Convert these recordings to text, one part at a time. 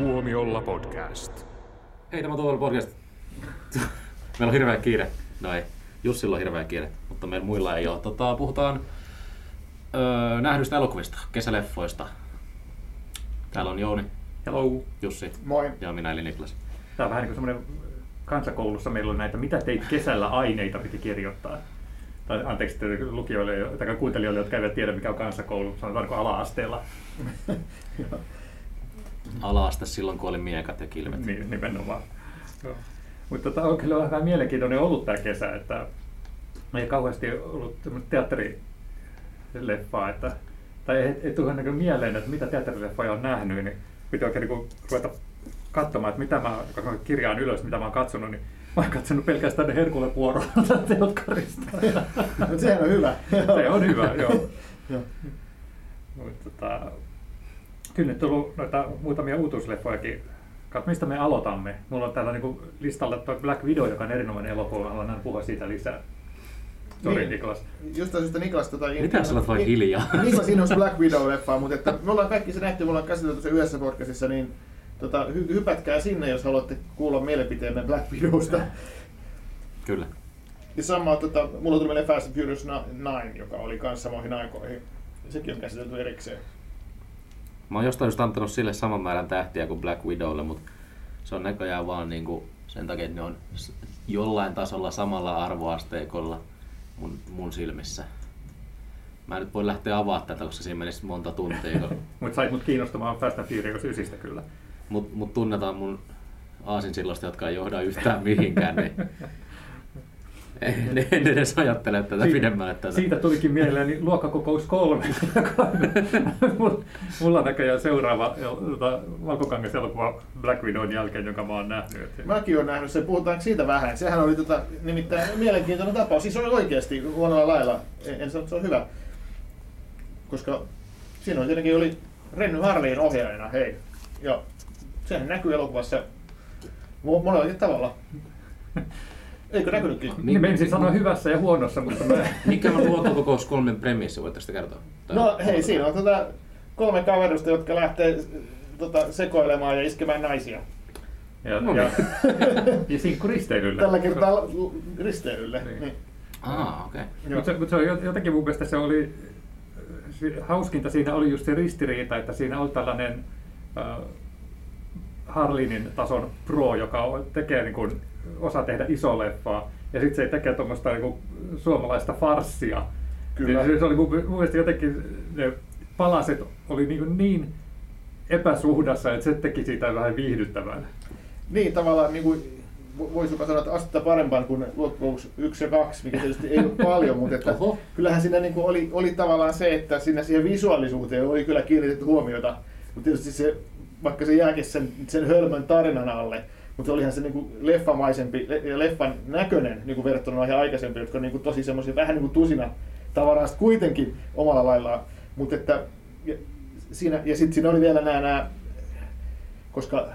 Tuomiolla podcast. Hei, tämä on Tuolla podcast. Meillä on hirveä kiire. No ei, Jussilla on hirveä kiire, mutta meillä muilla ei ole. Tota, puhutaan öö, nähdyistä elokuvista, kesäleffoista. Täällä on Jouni, Hello. Jussi Moi. ja minä eli Niklas. Tämä on vähän niin kuin semmoinen kansakoulussa meillä on näitä, mitä teit kesällä aineita piti kirjoittaa. Tai anteeksi lukijoille tai kuuntelijoille, jotka eivät tiedä mikä on kansakoulu, sanotaanko ala-asteella. Ala-aste silloin, kun oli miekat ja kilvet. Niin, nimenomaan. Mutta tota, on kyllä vähän mielenkiintoinen ollut tämä kesä, että ei kauheasti ollut teatterileffaa, että, tai ei, ei tule niin mieleen, että mitä teatterileffoja on nähnyt, niin piti oikein niin ruveta katsomaan, että mitä mä, kun mä kirjaan ylös, mitä mä oon katsonut, niin mä oon katsonut pelkästään ne Herkule Poirolta telkkarista. Sehän on hyvä. Se on hyvä, joo. Joo. Mutta tota, kyllä nyt on tullut noita muutamia uutuusleffojakin. Kat, mistä me aloitamme? Mulla on täällä niinku listalla tuo Black Widow, joka on erinomainen elokuva. Haluan puhua siitä lisää. Sori Niin. Niklas. Jostain syystä Niklas tota... Mitä sä olet vain hiljaa? Niklas innosti Black Widow-leffaa, mutta että me ollaan kaikki se nähty, me ollaan käsitelty se yhdessä podcastissa, niin tota, hy- hypätkää sinne, jos haluatte kuulla mielipiteemme Black Widowsta. Kyllä. Ja sama, tota, mulla tuli meille Fast and Furious 9, joka oli kanssa samoihin aikoihin. Sekin on käsitelty erikseen. Mä oon jostain just antanut sille saman määrän tähtiä kuin Black Widowlle, mutta se on näköjään vaan niinku sen takia, että ne on jollain tasolla samalla arvoasteikolla mun, mun silmissä. Mä en nyt voi lähteä avaamaan tätä, koska siinä menisi monta tuntia. kun- Mutta sait mut kiinnostumaan Fast and Furious 9 kyllä. Mut, mut tunnetaan mun aasinsilloista, jotka ei johda yhtään mihinkään, niin en, en edes ajattele tätä pidemmälle tätä. Siitä tulikin mieleeni luokkakokous kolme, on mulla- näköjään seuraava tota, valkokangas-elokuva Black Widown jälkeen, jonka mä oon nähnyt. Mäkin olen nähnyt sen, puhutaanko siitä vähän? Sehän oli tota, nimittäin mielenkiintoinen tapaus. Siis oli oikeasti huonolla lailla. En, en sano, että se on hyvä. Koska siinä oli tietenkin oli Renny Harliin ohjaajana, hei. Ja sehän näkyy elokuvassa mo- monellakin tavalla. Eikö näkynytkin? Niin menisin sanoa hyvässä ja huonossa, mutta mä... Mikä on luokkakokous kolmen premissi, voitte sitä kertoa? Tai- No hei, siinä on tota, kolme kaverusta, jotka lähtee tota, sekoilemaan ja iskemään naisia. Ja, No ja, niin. ja sinkku risteilyllä. Tällä kertaa risteilylle. Niin. Niin. Aa, okei. Okay. Mutta se, mut se on jot- jotenkin mun mielestä se oli, se- hauskinta siinä oli just se ristiriita, että siinä on tällainen äh, Harlinin tason pro, joka tekee niin kuin, osaa tehdä iso leffaa, ja sitten se tekee tuommoista niin kuin, suomalaista farssia. Kyllä. Se, se oli mun, mun mielestä jotenkin, ne palaset oli niin, niin epäsuhdassa, että se teki siitä vähän viihdyttävän. Niin, tavallaan niin kuin, voisi jopa sanoa, että astetta parempaan kuin loppuksi yksi ja kaksi, mikä tietysti ei ole paljon, mutta että Oho. kyllähän siinä niin kuin oli, oli tavallaan se, että siinä siihen visuaalisuuteen oli kyllä kiinnitetty huomiota, mutta tietysti se, vaikka se jääkin sen, sen hölmön tarinan alle, mutta olihan se niin kuin leffamaisempi le- ja leffan näköinen niin kuin verrattuna noihin aikaisempiin, jotka on niin kuin tosi semmoisia vähän niin kuin tusina tavaraa kuitenkin omalla laillaan, mutta että ja, siinä, ja sitten siinä oli vielä nämä koska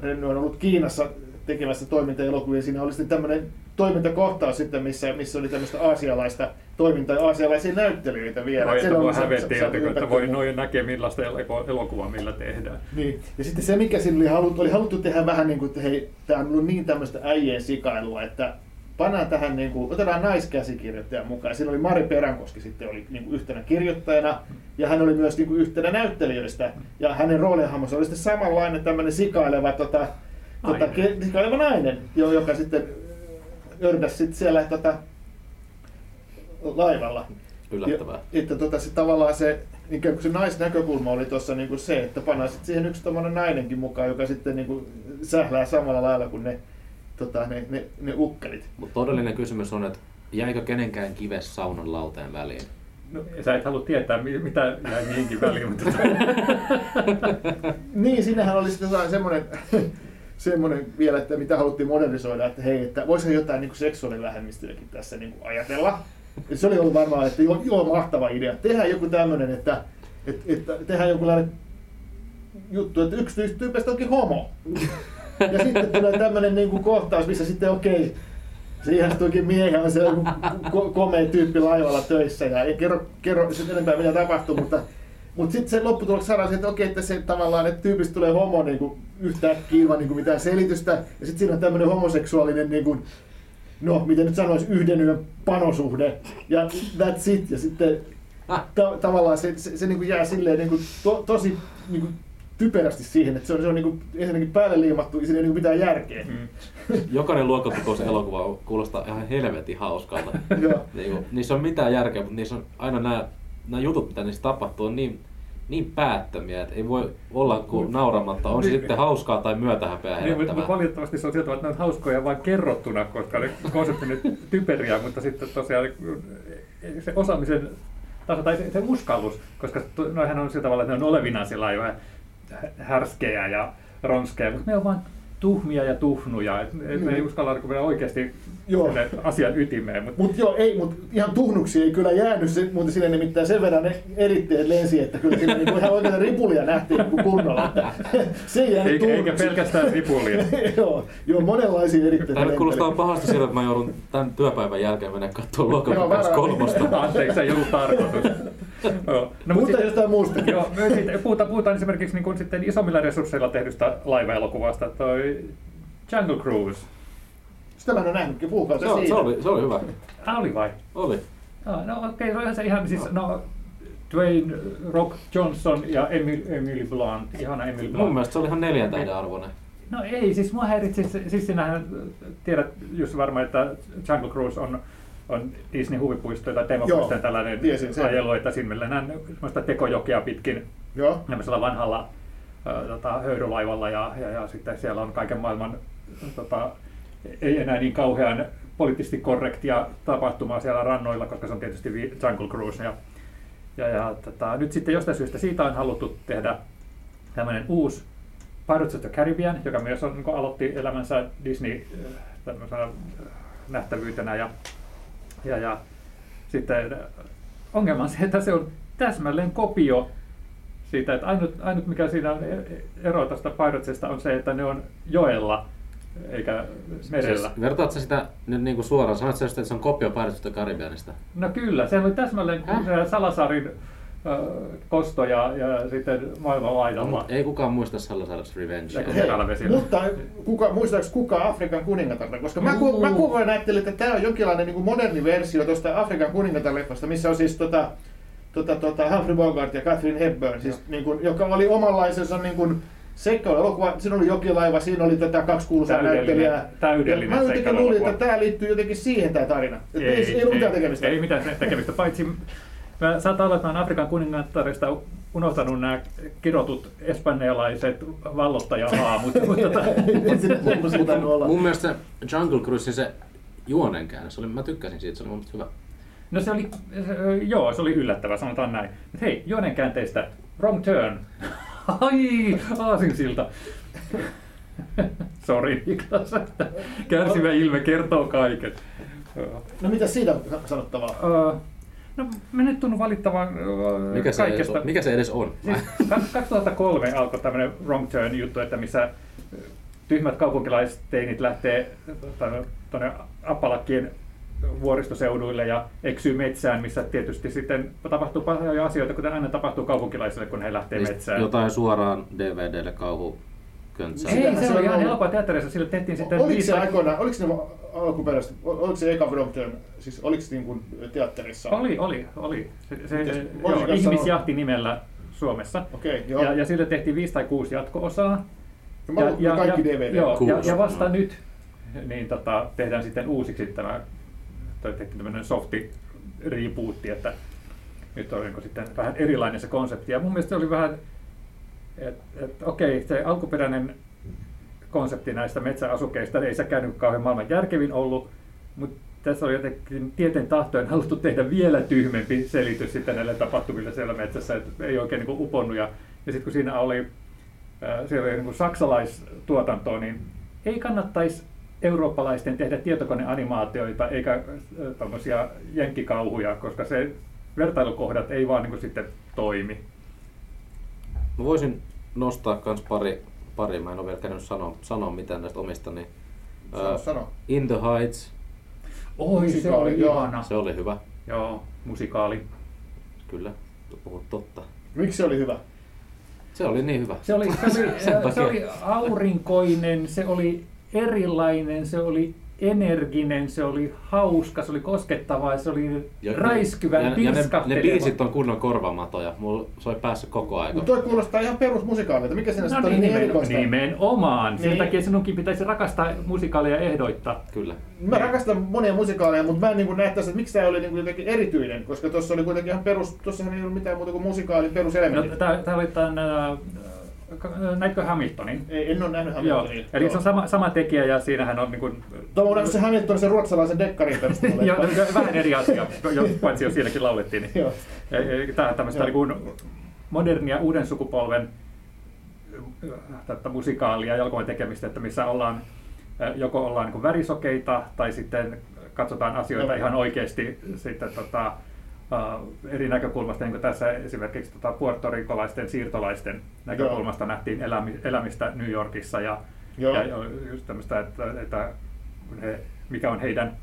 Renny on ollut Kiinassa tekemässä toimintaelokuvia, siinä oli sitten tämmöinen toimintakohtaus sitten, missä, missä oli tämmöistä aasialaista toimintaa ja aasialaisia näyttelijöitä vielä. Se että voi se- hävetti, se- se- että, voi noin näkee millaista elo- elokuvaa millä tehdään. Niin. Ja sitten se, mikä siinä oli haluttu, oli haluttu tehdä vähän niin kuin, että hei, tämä on ollut niin tämmöistä äijien sikailua, että pannaan tähän, niin kuin, otetaan naiskäsikirjoittajan mukaan. Siinä oli Mari Peränkoski sitten oli niin kuin yhtenä kirjoittajana, ja hän oli myös niin kuin yhtenä näyttelijöistä. Ja hänen roolihahmonsa oli sitten samanlainen tämmöinen sikaileva, tota, tota, sikaileva nainen, jo- joka sitten ördäsi sitten siellä tota, laivalla. Yllättävää. Ja, että tota, se, tavallaan se, ikään kuin se naisnäkökulma oli tuossa niin kuin se, että pannaan sitten siihen yksi tommonen nainenkin mukaan, joka sitten niin kuin sählää samalla lailla kuin ne, tota, ne, ne, ne ukkelit. Mutta todellinen kysymys on, että jäikö kenenkään kives saunan lauteen väliin? No, sä et halua tietää, mi- mitä jäi mihinkin väliin, mutta Niin, sinnehän oli sitten semmoinen, semmoinen vielä, että mitä haluttiin modernisoida, että hei, että voisihan jotain niin seksuaalivähemmistöjäkin tässä niin kuin ajatella. Ja se oli ollut varmaan, että joo, joo mahtava idea. Tehdään joku tämmöinen, että, että, että tehdään jokinlainen juttu, että yksi niistä tyypeistä onkin homo. Ja sitten tulee tämmöinen niin kuin kohtaus, missä sitten okei, se ihastuikin miehen, on se komea tyyppi laivalla töissä ja ei kerro, kerro sen enempää mitä tapahtuu, mutta Mutta sitten se lopputuloksi saadaan että okei, että se tavallaan, että tyypistä tulee homo niin kuin yhtäkkiä ilman niin kuin mitään selitystä. Ja sitten siinä on tämmöinen homoseksuaalinen, niin kuin, no miten nyt sanoisi, yhden yön panosuhde. Ja that's it. Ja sitten ta- tavallaan se, se, se niin kuin jää silleen niin kuin to, tosi niin kuin typerästi siihen, että se on, se on niin kuin ensinnäkin päälle liimattu ja siinä ei niin mitään järkeä. Mm. Jokainen luokkakokouselokuva kuulostaa ihan helvetin hauskalta. Niin kuin, niissä on mitään järkeä, mutta niissä on aina nämä, nämä jutut, mitä niissä tapahtuu, on niin, niin päättömiä, että ei voi olla kuin nauramatta. On se Niin. sitten hauskaa tai myötähäpeää Niin, mutta herättävää. valitettavasti se on sieltä, että ne on hauskoja vain kerrottuna, koska ne konseptit nyt typeriä, mutta sitten tosiaan se osaamisen taso tai se, se uskallus, koska noihän on sillä tavalla, että ne on olevinaan sillä jo härskejä ja ronskeja, mutta ne on vain tuhmia ja tuhnuja, että et ne ei uskalla mennä oikeasti Joo. asian ytimeen. Mutta Mutta joo, ei, mutta ihan tuhnuksi ei kyllä jäänyt, se, mutta sinne nimittäin sen verran ne eritteet lensi, että kyllä siinä niinku ihan oikeita ripulia nähtiin niinku kunnolla. Että se ei jäänyt eikä, eikä tuhnuksi. pelkästään ripulia. joo, joo, monenlaisia eritteitä. Tämä kuulostaa pahasti siltä, että mä joudun tämän työpäivän jälkeen mennä katsomaan varmaan. kolmosta. Anteeksi, se ei ollut tarkoitus. Joo. No, Mutta sit- jostain muustakin. Joo, puhutaan, puhutaan esimerkiksi niin kuin sitten isommilla resursseilla tehdystä laivaelokuvasta, toi Jungle Cruise. Sitä mä en ole nähnytkin, puhukaa Se, se on, siitä. se, oli, se oli hyvä. Ah, oli vai? Oli. No, no okei, okay, se ihan siis, no, Dwayne Rock Johnson ja Emily, Emily Blunt, ihana Emily Blunt. Mun mielestä se oli ihan neljän tähden arvoinen. No ei, siis mua häiritsi, siis, siis sinähän tiedät just varmaan, että Jungle Cruise on, on Disney huvipuisto tai teemapuistojen Joo, tällainen ajelu, että siinä mennään semmoista tekojokea pitkin Joo. tämmöisellä vanhalla tota, höyrylaivalla ja, ja, ja sitten siellä on kaiken maailman tota, ei enää niin kauhean poliittisesti korrektia tapahtumaa siellä rannoilla, koska se on tietysti Jungle Cruise. Ja, ja, ja tota, nyt sitten jostain syystä siitä on haluttu tehdä tämmöinen uusi Pirates of the Caribbean, joka myös on, niin aloitti elämänsä Disney äh, äh, nähtävyytenä. Ja, ja, ja sitten ongelma on se, että se on täsmälleen kopio siitä, että ainut, ainut mikä siinä on e- ero tästä Piratesista on se, että ne on joella eikä merellä. Siis, vertaat sä sitä nyt niinku suoraan? Sanoit sä just, että se on kopio Pirates of the Caribbeanista? No kyllä, se oli täsmälleen Häh? se Salasarin kosto ja, ja sitten maailman laidalla. ei kukaan muista Salazar's Revenge. Mutta kuka, muistaaks kuka Afrikan kuningatarta? Koska mä, ku, mä ajan ajattelin, että tämä on jonkinlainen niin kuin moderni versio tuosta Afrikan kuningatar-leffasta, missä on siis tota, tota, tota Humphrey Bogart ja Catherine Hepburn, siis, niin kuin, joka oli omanlaisensa niin kuin, seikkailuelokuva. Siinä oli jokilaiva, siinä oli tätä kaksi kuuluisaa näyttelijää. täydellinen Ja Mä jotenkin luulin, että tämä liittyy jotenkin siihen tämä tarina. Ei, ei, ei, ollut mitään tekemistä. Ei mitään tekemistä, paitsi mä saattaa olla, että mä Afrikan kuningattarista unohtanut nämä kirotut espanjalaiset vallottajahaamut. mutta tota, Ei olla. Mun mielestä se Jungle Cruise, se juonenkäännös, oli, mä tykkäsin siitä, se oli mun mielestä hyvä. No se oli, joo, se oli yllättävä, sanotaan näin. Mutta hei, juonen käänteistä, wrong turn. Ai, aasinsilta. Sori Niklas, että kärsivä ilme kertoo kaiken. No mitä siitä sanottavaa? Öö, no mä nyt tunnun valittavan öö, Mikä se, edes kaikesta. on? Mikä se edes on? Siis ka- 2003 alkoi tämmöinen wrong turn juttu, että missä tyhmät kaupunkilaisteinit lähtee tuonne Appalakkien vuoristoseuduille ja eksyy metsään, missä tietysti sitten tapahtuu paljon asioita, kuten aina tapahtuu kaupunkilaisille, kun he lähtee Niistä metsään. Jotain suoraan DVDlle kauhu köntsää. Ei, se se oli on ihan helppoa teatterissa, sille tehtiin sitten Oliko se aikoinaan, oliko ne alkuperäisesti, oliko se eka Turn, siis oliko se niin kuin teatterissa? Oli, oli, oli. Se, se, Mites, joo, ihmisjahti nimellä Suomessa. Okei, joo. Ja, ja sille tehtiin viisi tai kuusi jatko-osaa. Ja mä ja, kaikki DVD. Joo, ja, ja vasta nyt niin tota, tehdään sitten uusiksi tämä, tai tehtiin tämmöinen softi rebootti, että nyt on sitten vähän erilainen se konsepti. Ja mun mielestä se oli vähän, että et, okei, se alkuperäinen konsepti näistä metsäasukeista ei se käynyt kauhean maailman järkevin ollut, mutta tässä oli jotenkin tieten tahtoen haluttu tehdä vielä tyhmempi selitys sitten näille tapahtumille siellä metsässä, että ei oikein niin uponnut. Ja, ja sitten kun siinä oli, ää, siellä oli niin saksalaistuotantoa, niin ei kannattaisi eurooppalaisten tehdä tietokoneanimaatioita eikä tämmöisiä jenkkikauhuja, koska se vertailukohdat ei vaan niin kuin sitten toimi. Mä voisin nostaa kans pari, pari mä en ole vielä käynyt sanoa, sanoa mitään näistä omista, niin Sano, ää, sano. In the Heights, Oi, se Musikaali, oli joo. ihana. se oli hyvä, Joo, musikaali. kyllä, puhut totta. Miksi se oli hyvä? Se oli niin hyvä. Se oli, se oli, se oli aurinkoinen, se oli erilainen, se oli energinen, se oli hauska, se oli koskettava, se oli Ja- räiskyvä, ja, ja ne, ne biisit on kunnon korvamatoja. Mulla soi päässä koko aika. Mutta toi kuulostaa ihan perusmusikaalilta. Mikä siinä No sitten niin, niin nimen, erikoista? nimenomaan. Sen Niin. takia sinunkin pitäisi rakastaa musikaaleja ehdoitta. Kyllä. Mä rakastan monia musikaaleja, mutta mä en niin näe tässä, että miksi tämä oli niin jotenkin erityinen, koska tuossa oli kuitenkin ihan perus, tuossahan ei ollut mitään muuta kuin musikaalin No, peruselementit. Tämä oli tämän, äh, näitkö Hamiltonin? Ei, en ole nähnyt Joo, Hamiltonia. eli se on sama, sama tekijä ja siinähän on niin kuin, Tuo on nähnyt se Hamilton, se ruotsalaisen dekkarin perustuva jo, leffa. jo, vähän eri asia, jo, paitsi jos siinäkin laulettiin. Niin. Joo. Tämä tämmöistä Joo. niin kuin modernia uuden sukupolven äh, tätä musikaalia ja elokuvan tekemistä, että missä ollaan äh, joko ollaan niin kuin värisokeita tai sitten katsotaan asioita Joo. ihan oikeasti sitten tota, eri näkökulmasta, niin kuin tässä esimerkiksi tota, puertorikolaisten siirtolaisten näkökulmasta nähtiin elämi, elämistä New Yorkissa ja, Joo. ja just tämmöistä, että, että kun he, mikä on heidän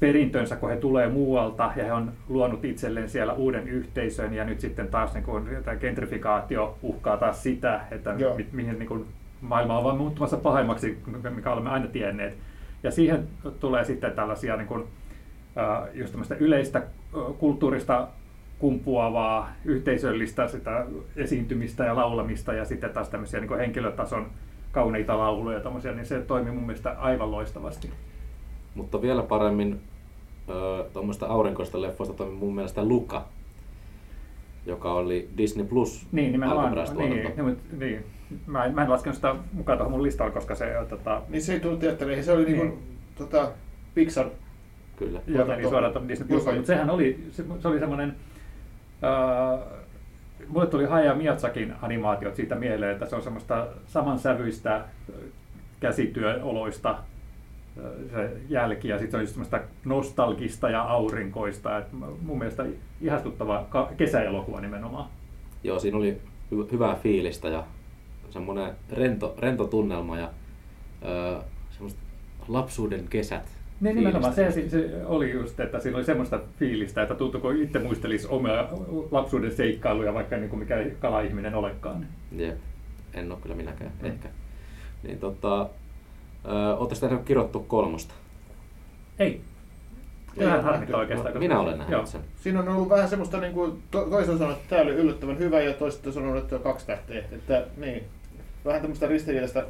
perintönsä, kun he tulee muualta ja he on luonut itselleen siellä uuden yhteisön ja nyt sitten taas niin kuin, tämä gentrifikaatio uhkaa taas sitä, että Joo. mi, mihin niin kuin, maailma on vaan muuttumassa pahemmaksi, mikä olemme aina tienneet. Ja siihen tulee sitten tällaisia niin kuin, äh, just yleistä äh, kulttuurista kumpuavaa, yhteisöllistä sitä esiintymistä ja laulamista ja sitten taas tämmöisiä niin henkilötason kauniita lauluja ja tämmöisiä, niin se toimii mun mielestä aivan loistavasti. Mutta vielä paremmin tuommoista aurinkoista leffoista toimi mun mielestä Luka, joka oli Disney Plus Niin, nimenomaan. alkuperäistuotanto. Niin, niin, niin. Mä, en, mä en laskenut sitä mukaan tuohon mun listalle, koska se tota, Niin se ei tullut teattereihin, se oli niin. Niin. kuin, tota, Pixar. Kyllä. joo, meni suoraan tuonne Disney Plus, Joka- mutta sehän oli, se, se oli semmoinen, äh, mulle tuli Haya Miyazakin animaatiot siitä mieleen, että se on semmoista samansävyistä äh, käsityöoloista äh, se jälki ja sitten se on just semmoista nostalgista ja aurinkoista. Et mun mielestä ihastuttava kesäelokuva nimenomaan. Joo, siinä oli hy- hyvää fiilistä ja semmoinen rento, rento tunnelma ja öö, semmoista lapsuuden kesät. Niin nimenomaan se, se, se oli just, että siinä oli semmoista fiilistä, että tuntuu, kun itse muistelisi omia lapsuuden seikkailuja, vaikka niin kuin mikä kala-ihminen olekaan. Jep. En ole kyllä minäkään, Mm. ehkä. Niin tota, Oletteko tehnyt kirottu kolmosta? Ei. Ei Vähän ole harmittaa nähty. oikeastaan. Minä olen nähnyt Joo. sen. Siinä on ollut vähän semmoista, niin kuin, to, toisaalta sanonut, että tämä oli yllättävän hyvä ja toiset on sanonut, että on kaksi tähteä. Että, niin, vähän tämmöistä ristiriitaista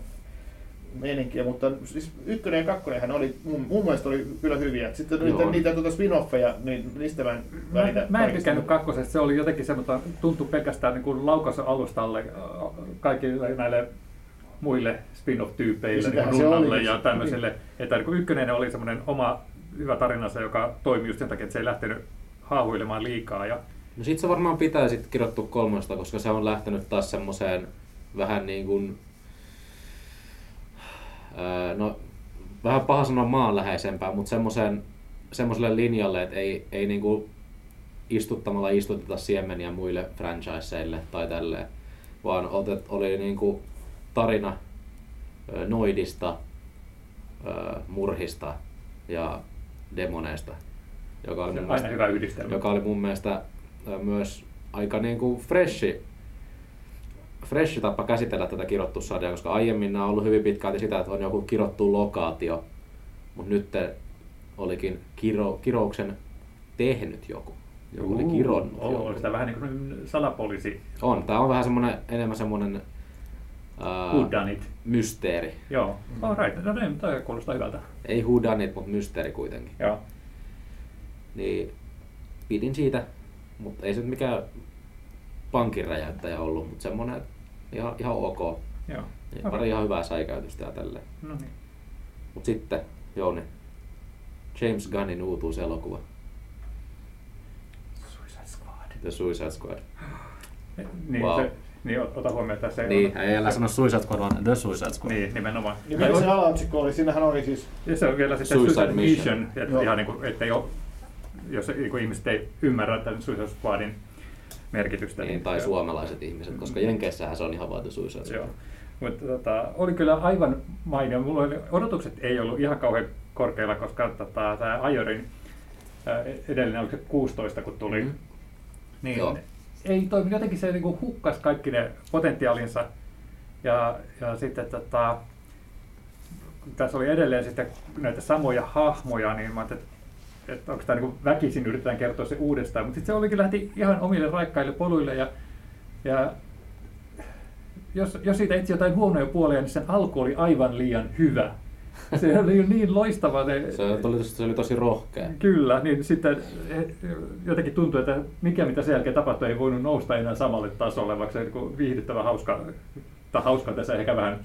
meininkiä, mutta siis ykkönen ja kakkonenhan oli, mun, mun mielestä oli kyllä hyviä. Sitten Joo. niitä, niitä tuota spin-offeja, niin niistä mä en Mä, välitä. mä en tykännyt kakkosesta, se oli jotenkin semmoista, tuntui pelkästään niin kuin alustalle kaikille näille muille spin-off-tyypeille, Ja niin Runnalle ja tämmöiselle. Että niin ykkönen oli semmoinen oma hyvä tarinansa, joka toimi just sen takia, että se ei lähtenyt haahuilemaan liikaa. Ja, No sit se varmaan pitää sit kirjoittua kolmosta, koska se on lähtenyt taas semmoiseen vähän niin kuin, no vähän paha sanoa maanläheisempään, mutta semmoiseen, semmoiselle linjalle, että ei, ei niin kuin istuttamalla istuteta siemeniä muille franchiseille tai tälleen, vaan otet, oli niin kuin tarina noidista, murhista ja demoneista, joka oli mun mielestä- hyvä yhdistelmä. joka oli mun mielestä myös aika niin kuin freshi, freshi tapa käsitellä tätä kirottussarjaa, koska aiemmin nämä on ollut hyvin pitkälti sitä, että on joku kirottu lokaatio, mutta nyt olikin kiro, kirouksen tehnyt joku. Joku oli kironnut On, jonkun. on sitä vähän niin kuin salapoliisi On, tää on vähän semmonen, enemmän semmonen Who ää, done it. mysteeri. Joo, all right. No niin, toi kuulostaa hyvältä. Ei who done it, mutta mysteeri kuitenkin. Joo. Niin pidin siitä, mutta ei se nyt mikään pankin räjäyttäjä ollut, mutta semmonen että ihan, ihan ok. Joo. Ja Okei. pari ihan hyvää säikäytystä ja tälleen. No niin. Mut sitten, Jouni, James Gunnin uutuuselokuva, Suicide Squad. The Suicide Squad. Niin, Wow. se, niin ot- ota huomioon, että se Niin, on... ei älä sano Suicide Squad, vaan The Suicide Squad. Niin, nimenomaan. Ja mikä se alaotsikko oli? Siinähän oli siis Ja se on vielä sitten Suicide Suicide, Mission. Mission, että Joo. ihan niin kuin, että ei ole, jos niin kuin ihmiset ei ymmärrä tämän Suicide Squadin merkitystä. Niin, tai suomalaiset ihmiset, koska Jenkeissähän se on ihan Suicide Squad. Joo. Mutta tota, oli kyllä aivan mainio. Mulla oli, odotukset ei ollut ihan kauhean korkeilla, koska tota, tämä Ajorin edellinen oli se 16, kun tuli. Mhm. Niin, Joo. ei toimi. Jotenkin se niin hukkas kaikki ne potentiaalinsa. Ja, ja sitten tota, tässä oli edelleen sitten näitä samoja hahmoja, niin mä että, että onko tämä niin väkisin yritetään kertoa se uudestaan. Mutta sitten se olikin lähti ihan omille raikkaille poluille ja, ja jos, jos siitä etsi jotain huonoja puolia, niin sen alku oli aivan liian hyvä. Se oli niin loistava. Se, Se oli, se oli tosi rohkea. Kyllä, niin sitten eh, jotenkin tuntui, että mikä mitä sen jälkeen tapahtui ei voinut nousta enää samalle tasolle, vaikka se niin viihdyttävä hauska, tai hauska tässä ehkä vähän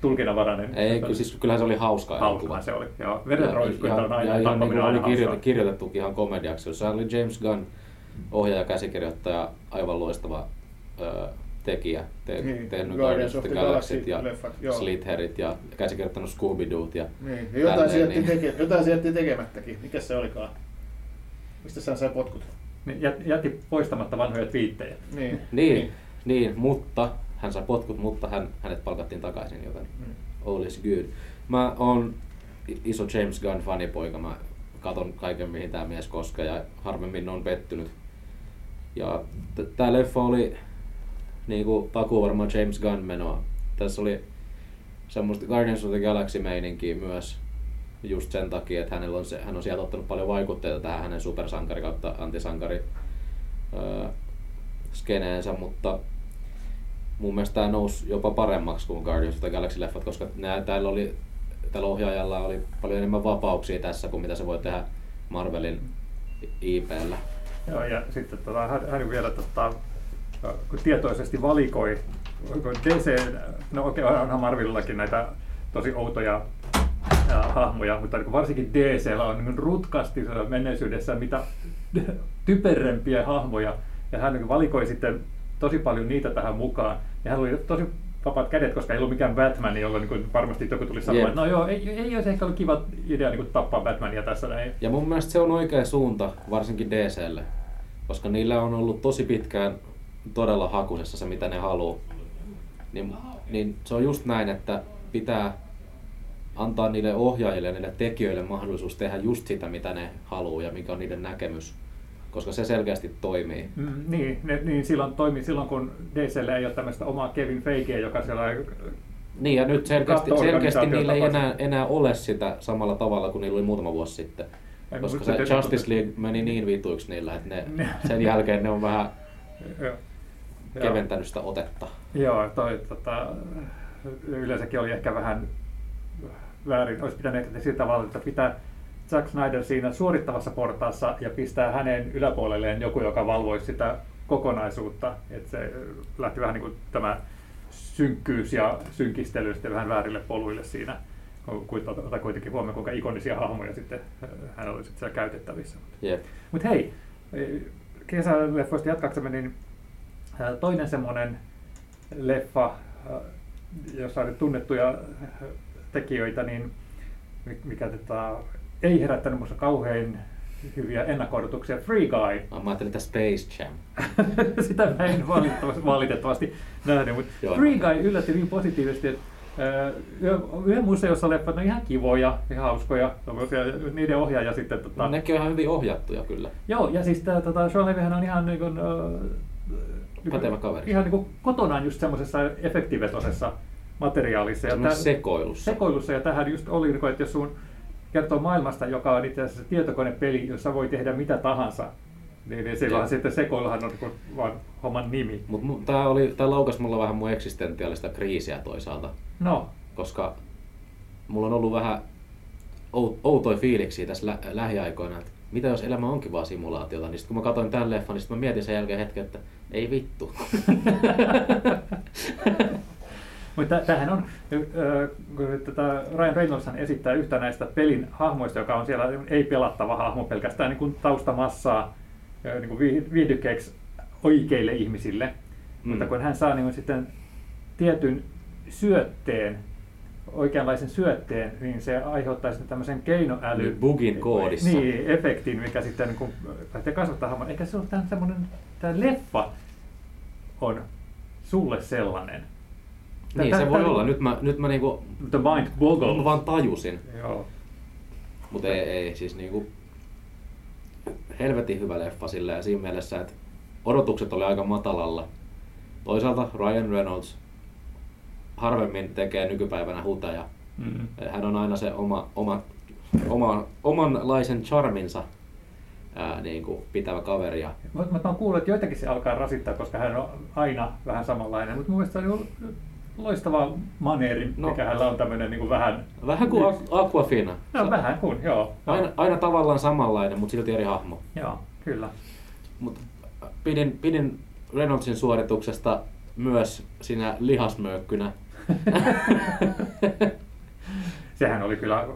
tulkinnanvarainen. Ei, kyllä, siis kyllähän se oli hauska Hauska se oli, joo. Verenroiskunta on ja, aina, ja ihan niin aina oli kirjoitettu, hauskaa. kirjoitettukin ihan komediaksi. Se oli James Gunn, ohjaaja, käsikirjoittaja, aivan loistava ö, tekijä. Te, Niin, tehnyt Guardians of the Galaxyt ja. Slitherit ja käsikirjoittanut Scooby-Doo't. Ja Niin, ja jotain, tälleen, se jätti niin- teke, jotain se jätti tekemättäkin. Mikä se olikaan? Mistä hän sai potkut? Niin, jät- jätti poistamatta vanhoja twiittejä. Niin. Niin, niin, mutta hän sai potkut, mutta hän, hänet palkattiin takaisin, joten Mm. all is good. Mä oon iso James Gunn fanipoika, mä katon kaiken mihin tämä mies koskee ja harvemmin on pettynyt. Ja t- tää leffa oli niinku takuu varmaan James Gunn menoa. Tässä oli semmoista Guardians of the Galaxy meininkiä myös just sen takia, että hänellä on se, hän on sieltä ottanut paljon vaikutteita tähän hänen supersankari kautta antisankari öö, skeneensä, mutta mun mielestä tämä nousi jopa paremmaksi kuin Guardians of the Galaxy-leffat, koska nää, täällä, oli, tällä ohjaajalla oli paljon enemmän vapauksia tässä kuin mitä se voi tehdä Marvelin IPllä. Joo, ja sitten tota, hän, hän vielä tota, kun tietoisesti valikoi kun DC, no okei, okay, onhan Marvelillakin näitä tosi outoja ää, hahmoja, mutta niin varsinkin DCllä on niin rutkasti menneisyydessä mitä typerempiä hahmoja, ja hän niin valikoi sitten tosi paljon niitä tähän mukaan, ja hän oli tosi vapaat kädet, koska ei ollut mikään Batman, jolla niin varmasti joku tuli sanoa, Jep. että no joo, ei, ei olisi ehkä ollut kiva idea niin tappaa Batmania tässä näin. Ja mun mielestä se on oikea suunta, varsinkin DClle, koska niillä on ollut tosi pitkään todella hakusessa se, mitä ne haluaa. Niin, niin se on just näin, että pitää antaa niille ohjaajille ja niille tekijöille mahdollisuus tehdä just sitä, mitä ne haluaa ja mikä on niiden näkemys. Koska se selkeästi toimii. Mm, niin, ne, niin silloin toimi silloin, kun DCllä ei ole tämmöistä omaa Kevin Feigeä, joka siellä Niin ja nyt selkeästi, selkeästi niillä ei enää, enää ole sitä samalla tavalla kuin niillä oli muutama vuosi sitten. Ei, Koska se sitten- Justice League meni niin vituiksi niillä, että ne, sen jälkeen ne on vähän keventänyt sitä otetta. Joo, toi tota, yleensäkin oli ehkä vähän väärin. Olisi pitänyt ehkä sillä tavalla, että pitää Zack Snyder siinä suorittavassa portaassa ja pistää hänen yläpuolelleen joku, joka valvoisi sitä kokonaisuutta. Että se lähti vähän niin kuin tämä synkkyys ja synkistely sitten vähän väärille poluille siinä. Ota kuitenkin huomioon, kuinka ikonisia hahmoja sitten äh, hän oli sitten siellä käytettävissä. Jep. Mutta hei, kesäleffoista jatkaksemme, niin toinen semmoinen leffa, jossa on nyt tunnettuja tekijöitä, niin mi- mikä tota, ei herättänyt minusta kauhean hyviä ennakko Free Guy. Mä ajattelin, että Space Jam. Sitä mä en valitettavasti, valitettavasti nähnyt, mutta Joo. Free Guy yllätti niin positiivisesti, että Yhden museossa leffat on ihan kivoja ja hauskoja, niiden ohjaaja sitten tota, No, nekin on ihan hyvin ohjattuja kyllä. Joo, ja siis tää, tota, Sean Levyhän on ihan niin kuin, äh, Pätevä kaveri. Ihan niin kuin kotonaan just semmoisessa efektivetoisessa materiaalissa. Ja Semmoisessa sekoilussa. Sekoilussa, ja tähän just oli, että jos sun kertoo maailmasta, joka on itse asiassa tietokonepeli, jossa voi tehdä mitä tahansa, niin, niin silloin sitten sekoiluhan on kuin vaan homman nimi. Mutta tää, oli, tää laukas mulla vähän mun eksistentiaalista kriisiä toisaalta, No, koska mulla on ollut vähän ou- outoja fiiliksiä tässä lä- lähiaikoina, että mitä jos elämä onkin vaan simulaatiota, niin sit kun mä katsoin tämän leffan, niin sit mä mietin sen jälkeen hetken, että ei vittu. Mutta tämähän on, kun tätä Ryan Reynoldshan esittää yhtä näistä pelin hahmoista, joka on siellä ei-pelattava hahmo pelkästään niin kuin taustamassaa niin kuin vii- viihdykkeeksi oikeille ihmisille. Mm. Mutta kun hän saa niin sitten tietyn syötteen, oikeanlaisen syötteen, niin se aiheuttaa sitten tämmöisen keinoäly... Niin, bugin koodissa. Niin, efektin, mikä sitten niin kuin, lähtee kasvattaa hahmon. Eikä se ole tämän semmoinen, tämä leffa on sulle sellainen. Niin se voi olla. Nyt mä, nyt mä niinku, The mind boggles. mä vaan tajusin. Joo. Mutta ei, ei, siis niinku helvetin hyvä leffa sillä ja siinä mielessä, että odotukset oli aika matalalla. Toisaalta Ryan Reynolds harvemmin tekee nykypäivänä huteja. Mm. Hän on aina se oma, oma, oma, omanlaisen charminsa ää, niin kuin pitävä kaveri. Ja Mutta mä oon kuullut, että joitakin se alkaa rasittaa, koska hän on aina vähän samanlainen. Mutta mun mielestä se on niinku loistava maneeri, No. mikä hänellä on tämmöinen niin vähän... vähän kuin Aqu- Aquafina. No Se- vähän kuin, joo. Aina, aina tavallaan samanlainen, mutta silti eri hahmo. Joo, kyllä. Mut pidin, pidin Reynoldsin suorituksesta myös sinä lihasmöykkynä. Sehän oli kyllä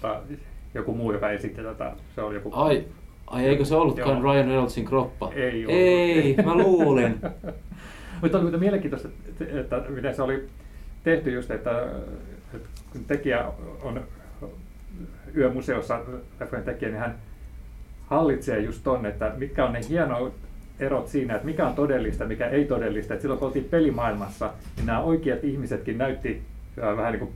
tota, joku muu, joka esitti tätä. Se oli joku... Ai, ai eikö se ollutkaan Joo. Ryan Reynoldsin kroppa? Ei ollut. Ei, mä luulin. Mutta oli mielenkiintoista, että, miten se oli tehty just, että, että kun tekijä on yömuseossa leffojen tekijä, niin hän hallitsee just ton, että mitkä on ne hienot erot siinä, että mikä on todellista, mikä ei todellista. Että silloin kun oltiin pelimaailmassa, niin nämä oikeat ihmisetkin näytti äh, vähän niin kuin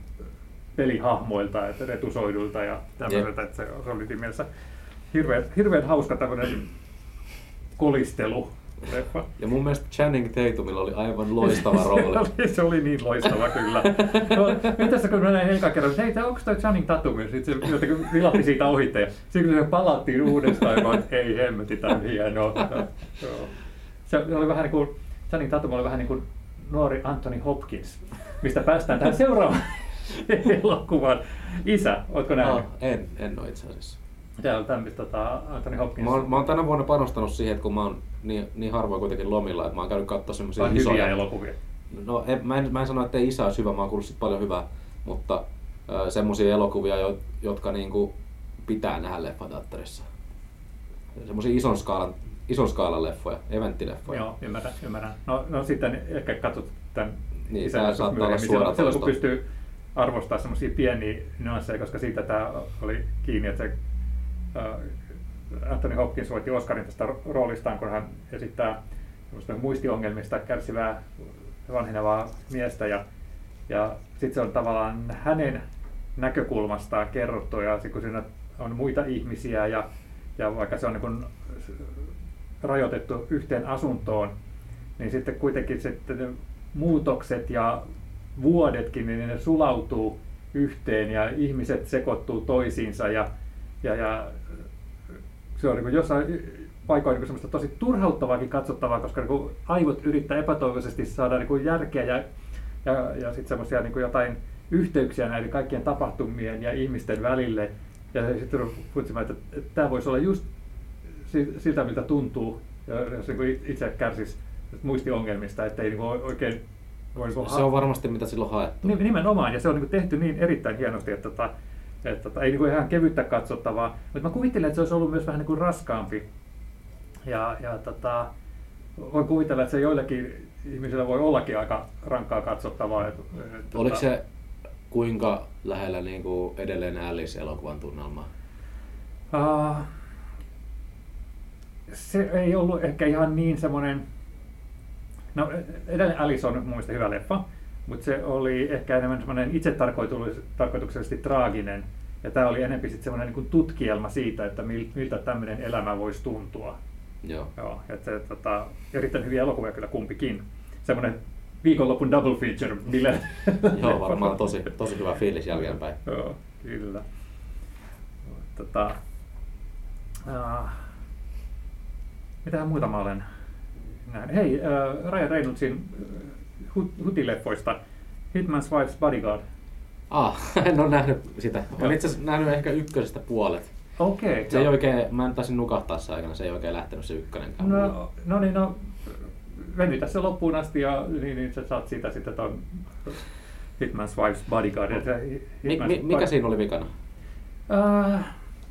pelihahmoilta, että retusoidulta ja tämmöiseltä, että se, se oli mielessä hirveän, hirveän hauska tämmöinen kolistelu leffa. Ja mun mielestä Channing Tatumilla oli aivan loistava rooli. se, oli, se oli niin loistava kyllä. No, mitäs kun mä näin eka kerran, että hei, tää- onko toi Channing Tatum? Ja Sitten se jotenkin vilahti siitä ohitte. Ja sitten kun se palattiin uudestaan, mä että ei hemmeti, tää on hienoa. Joo. Se oli vähän niin kuin, Channing Tatum oli vähän niin kuin nuori Anthony Hopkins, mistä päästään tähän seuraavaan elokuvan. Isä, ootko nähnyt? Ah, en, en ole itse asiassa. Täällä on tämmöistä tota, Anthony Hopkins. Mä oon, mä oon tänä vuonna panostanut siihen, että kun mä oon niin, niin harvoin kuitenkin lomilla, että mä oon käynyt katsoa semmoisia on hyviä isoja... elokuvia. No en, mä, en, mä en sano, että ei isä olisi hyvä, mä oon kuullut sit paljon hyvää, mutta äh, semmoisia elokuvia, jo, jotka niinku pitää nähdä leffateatterissa. Semmoisia ison skaalan, ison skaalan leffoja, eventtileffoja. Joo, ymmärrän, ymmärrän. No, no sitten ehkä katsot tämän Niin, isän saattaa olla suora silloin, kun pystyy arvostaa semmoisia pieniä nyansseja, koska siitä tämä oli kiinni, että se Anthony Hopkins voitti Oscarin tästä ro- roolistaan, kun hän esittää muistiongelmista kärsivää vanhenevaa miestä. Ja, ja sitten se on tavallaan hänen näkökulmastaan kerrottu ja sit kun siinä on muita ihmisiä ja, ja vaikka se on niin rajoitettu yhteen asuntoon, niin sitten kuitenkin sitten muutokset ja vuodetkin, niin ne sulautuu yhteen ja ihmiset sekoittuu toisiinsa ja, ja, ja se on niin kuin jossain paikoin niin semmoista tosi turhauttavaakin katsottavaa, koska niin kuin aivot yrittää epätoivoisesti saada niin kuin järkeä ja, ja, ja sitten semmoisia niin jotain yhteyksiä näiden kaikkien tapahtumien ja ihmisten välille. Ja sitten funtsimaan, että, että tämä voisi olla just si- siltä, miltä tuntuu, jos niin kuin itse kärsisi muistiongelmista, että ei niin oikein voi... Se on varmasti mitä silloin haettu. Ni- Nimenomaan, ja se on niin tehty niin erittäin hienosti, että, että, että, että ei niin kuin ihan kevyttä katsottavaa. Mutta mä kuvittelen, että se olisi ollut myös vähän niin kuin raskaampi. Ja, ja tota, voin kuvitella, että se joillekin ihmisillä voi ollakin aika rankkaa katsottavaa. että- että Oliko tota- se kuinka lähellä niin kuin edelleen Alice-elokuvan tunnelmaa? Uh, se ei ollut ehkä ihan niin semmoinen, no edelleen Alice on mun mielestä hyvä leffa, mutta se oli ehkä enemmän semmoinen itsetarkoituksellisesti traaginen. Ja tämä oli enemmän sitten semmoinen niin tutkielma siitä, että mil- miltä tämmöinen elämä voisi tuntua. Joo. Joo, että se, tota, erittäin hyviä elokuvia kyllä kumpikin. Semmoinen viikonlopun double feature bile. Joo, varmaan tosi, tosi hyvä fiilis jälkeenpäin. Joo, kyllä. Tota, uh, mitähän muuta mä olen nähnyt? Hei, uh, Ryan Reynoldsin äh, hut- hutileffoista Hitman's Wife's Bodyguard. Ah, en ole nähnyt sitä. Olen itse asiassa nähnyt ehkä ykkösestä puolet. Okei. Se ei oikein, mä en taisin nukahtaa se aikana, se ei oikein lähtenyt se ykkönenkään. No, no niin, no venytä se loppuun asti ja niin, niin sä saat siitä sitten ton Hitman's Wife's Bodyguard. Ja se Mi, Hitman's mi, mikä siinä oli vikana? Uh,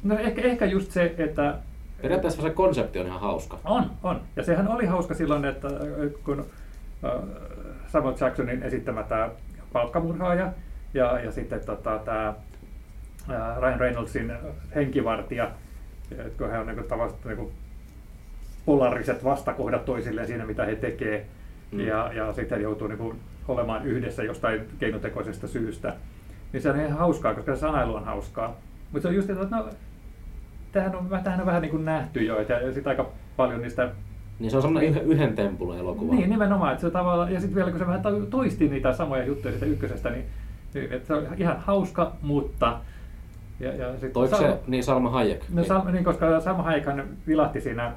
no ehkä, ehkä just se, että Periaatteessa se konsepti on ihan hauska. On, on. Ja sehän oli hauska silloin, että äh, kun äh, Samuel Jacksonin esittämä tämä palkkamurhaaja ja, ja sitten tota, tämä Ryan Reynoldsin henkivartija, että kun he on niin kuin, tavallaan niin kuin polariset vastakohdat toisilleen siinä, mitä he tekee. Mm. Ja, ja sitten joutuu niin kuin, olemaan yhdessä jostain keinotekoisesta syystä. Niin se on ihan hauskaa, koska se sanailu on hauskaa. Mutta se on just, että no, tämähän on, tämähän on vähän niin kuin nähty jo, ja, sitten aika paljon niistä Niin se on semmoinen yhden, tempun elokuva. Niin, nimenomaan. Että se tavallaan, ja sitten vielä kun se vähän to- toisti niitä samoja juttuja siitä ykkösestä, niin niin, että se on ihan hauska, mutta... Ja, ja sit Toiko se, niin Salma Hayek? No, Sam, niin, koska Sam Hayekhan vilahti siinä äh,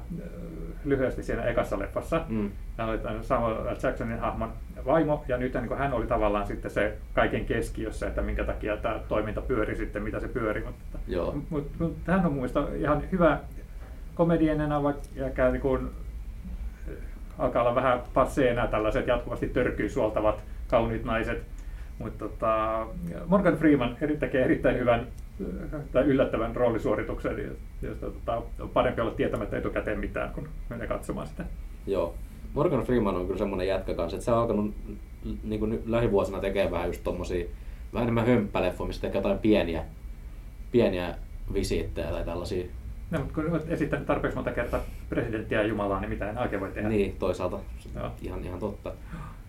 lyhyesti siinä ekassa leffassa. Mm. Hän oli Samuel. Jacksonin hahmon vaimo, ja nyt niin hän oli tavallaan sitten se kaiken keskiössä, että minkä takia tämä toiminta pyöri sitten, mitä se pyöri. Mutta, Joo. mutta, mutta hän on muista ihan hyvä komedienena, vaikka ja niin kuin, alkaa olla vähän passeena tällaiset jatkuvasti törkyy suoltavat kauniit naiset. Mutta tota, Morgan Freeman tekee erittäin hyvän tai yllättävän roolisuorituksen, josta tota, on parempi olla tietämättä etukäteen mitään, kun menee katsomaan sitä. Joo. Morgan Freeman on kyllä semmoinen jätkä kanssa, että se on alkanut niin kuin lähivuosina tekemään vähän just tommosia, vähän enemmän hömppäleffoja, missä tekee jotain pieniä, pieniä visiittejä tai tällaisia. No, mutta kun olet esittänyt tarpeeksi monta kertaa presidenttiä ja Jumalaa, niin mitä en oikein voi tehdä. Niin, toisaalta. Joo. Ihan, ihan totta.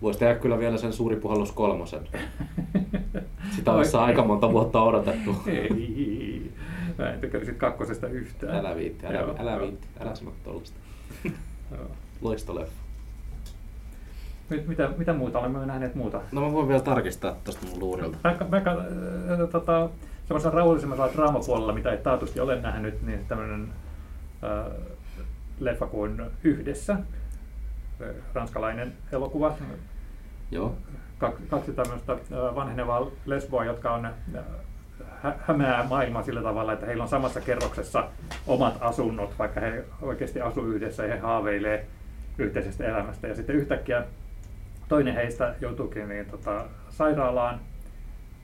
Voisi tehdä kyllä vielä sen suuri puhallus kolmosen. Sitä olisi Oikein. aika monta vuotta odotettu. Ei, mä en tykkäisi kakkosesta yhtään. Älä viitti, älä, Joo, älä viitti, älä sano tollasta. Loistoleffa. Nyt, mitä, mitä muuta olemme nähneet muuta? No mä voin vielä tarkistaa tosta mun luurilta. Mä, mä, äh, tota, semmoisella rauhallisemmalla draamapuolella, mitä ei taatusti ole nähnyt, niin tämmöinen äh, leffa kuin Yhdessä, Se ranskalainen elokuva. Joo. Kaksi, tämmöistä vanhenevaa lesboa, jotka on hä- hämää maailmaa sillä tavalla, että heillä on samassa kerroksessa omat asunnot, vaikka he oikeasti asuu yhdessä ja he haaveilee yhteisestä elämästä. Ja sitten yhtäkkiä toinen heistä joutuukin niin, tota, sairaalaan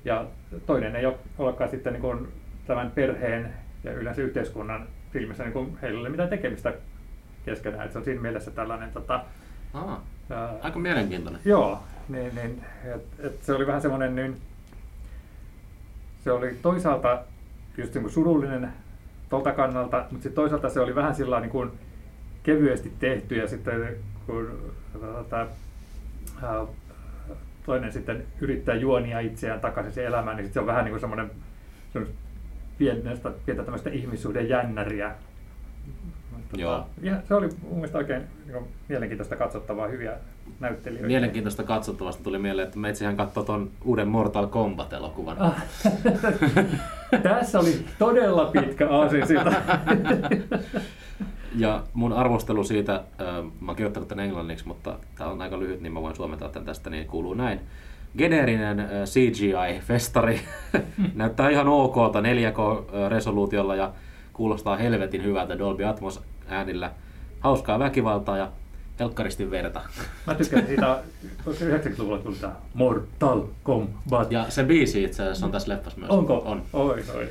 ja toinen ei ole olekaan sitten niin kuin tämän perheen ja yleensä yhteiskunnan silmissä niin kuin heillä ei ole mitään tekemistä keskenään. Et se on siinä mielessä tällainen tota, Aa, ää, aika mielenkiintoinen. Joo, niin, niin et, et se oli vähän semmoinen, niin se oli toisaalta just niin kuin surullinen tuolta kannalta, mutta sitten toisaalta se oli vähän sillä niin kuin kevyesti tehty ja sitten kun tota, ää, toinen sitten yrittää juonia itseään takaisin siihen elämään, niin sitten se on vähän niin kuin semmoinen semmoista pientä, pientä tämmöistä ihmissuhden jännäriä. Joo. tota, ja se oli mun mielestä oikein niin kuin mielenkiintoista katsottavaa, hyviä näyttelijöitä. Mielenkiintoista katsottavasta tuli mieleen, että meitsihän katsoi ton uuden Mortal Kombat-elokuvan. Ah. Tässä oli todella pitkä aasinsilta. Ja mun arvostelu siitä, äh, mä oon kirjoittanut tän englanniksi, mutta tää on aika lyhyt, niin mä voin suomentaa tän tästä, niin kuuluu näin. Geneerinen äh, CGI-festari näyttää ihan okolta 4K-resoluutiolla ja kuulostaa helvetin hyvältä Dolby Atmos äänillä. Hauskaa väkivaltaa ja helkkaristin verta. Mä tykkäsin siitä, koska 90-luvulla tuli tämä Mortal Kombat. Ja se biisi itse asiassa on tässä leffassa myös. Onko? On. Oi, oi.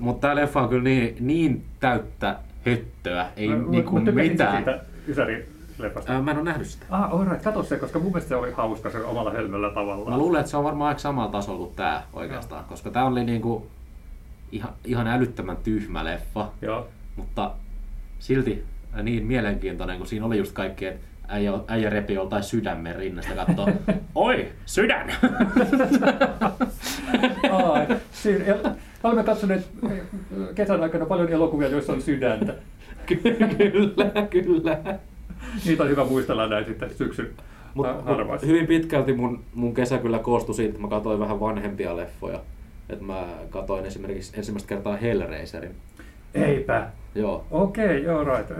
Mutta tää leffa on kyllä niin, niin täyttä höttöä, ei Mä- niinku mä mitään. siitä Ysäri-leffasta. Ää, mä en ole nähnyt sitä. Ah, alright, kato se, koska mun mielestä se oli hauska se omalla hölmöllä tavallaan. Mä luulen, että se on varmaan aika samalla tasolla kuin tää oikeastaan, koska tää oli niinku ihan, ihan älyttömän tyhmä leffa, Joo. mutta silti niin mielenkiintoinen, kun siinä oli just kaikki, että äijä, äijä repi joltain sydämen rinnasta kattoo, oi, sydän! Ai, siinä, olemme katsoneet eh, kesän aikana paljon elokuvia, joissa on sydäntä. kyllä, kyllä. Niitä on hyvä muistella näin sitten syksyn Mut, mut hyvin pitkälti mun, mun kesä kyllä koostui siitä, että mä katsoin vähän vanhempia leffoja. Et mä katoin esimerkiksi ensimmäistä kertaa Hellraiserin. Eipä. Joo. Okei, joo, right.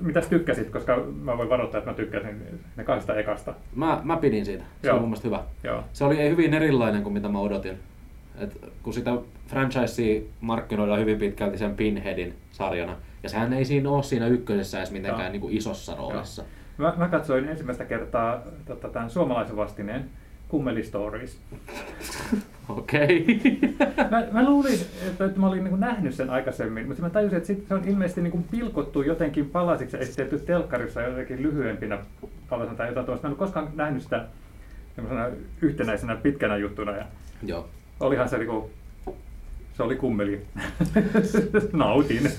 Mitäs tykkäsit, koska mä voin varoittaa, että mä tykkäsin ne kahdesta ekasta. Mä, mä pidin siitä. Se Joo. oli mun mielestä hyvä. Joo. Se oli hyvin erilainen kuin mitä mä odotin. Et kun sitä franchisea markkinoidaan hyvin pitkälti sen Pinheadin sarjana, ja sehän ei siinä ole siinä ykkösessä edes mitenkään Joo. niin kuin isossa roolissa. Mä, mä katsoin ensimmäistä kertaa tota, tämän suomalaisen vastineen Kummeli Stories. Okei. Mä, mä luulin, että, että mä olin niin nähnyt sen aikaisemmin, mutta mä tajusin, että sit se on ilmeisesti niin kuin pilkottu jotenkin palasiksi ja esitetty telkkarissa jotenkin lyhyempinä palasina tai jotain tuosta. Mä en ole koskaan nähnyt sitä yhtenäisenä pitkänä juttuna. Ja Joo. olihan se niinku, se oli kummeli. Nautin.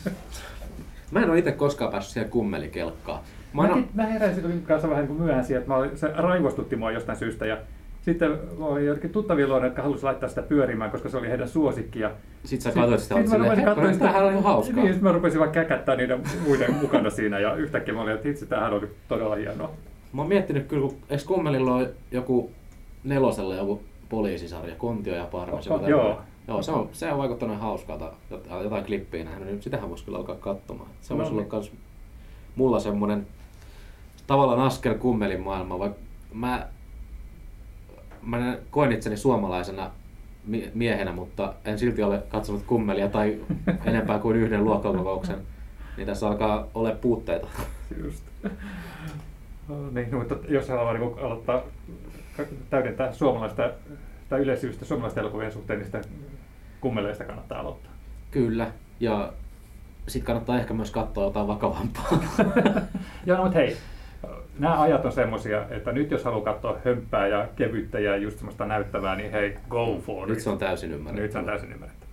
Mä en ole itse koskaan päässyt siihen kummelikelkkaan. Mä Mä, en oo- mä heräsin kanssa vähän niin kuin myöhään siihen, että mä olin, se raivostutti mua jostain syystä ja sitten oli jotenkin tuttavia luona, jotka halusivat laittaa sitä pyörimään, koska se oli heidän suosikkia. Sitten sä katsoit sitä, Sitten mä silleen, rupesin katsoa "Hetkonen, tämähän on ihan hauskaa. Niin, sitten mä rupesin vaan käkättää niiden muiden mukana siinä ja yhtäkkiä mä olin, että itse tämähän oli todella hienoa. Mä oon miettinyt kyllä, kun eikö Kummelilla on joku nelosella joku poliisisarja, Kontio ja Parmes. O- joku joo. Joo, se on, se on vaikuttanut hauskalta, jotain, klippiä nähnyt, niin sitähän voisi kyllä alkaa katsomaan. Se voisi No olla niin. kans mulla semmonen tavallaan askel kummelin maailma, vaikka mä, mä koen itseni suomalaisena mie- miehenä, mutta en silti ole katsonut kummelia tai enempää kuin yhden luokkakokouksen, niin tässä alkaa olla puutteita. Just. No niin, no, mutta jos haluaa niin aloittaa täydentää suomalaista tai yleisyydessä suomalaisten elokuvien suhteen, niin sitä kummeleista kannattaa aloittaa. Kyllä, ja sitten kannattaa ehkä myös katsoa jotain vakavampaa. Joo, no, mutta hei, nämä ajat on semmoisia, että nyt jos haluaa katsoa hömpää ja kevyttä ja just semmoista näyttävää, niin hei, go for it. Nyt se on täysin ymmärrettävä. Nyt se on täysin ymmärrettävä.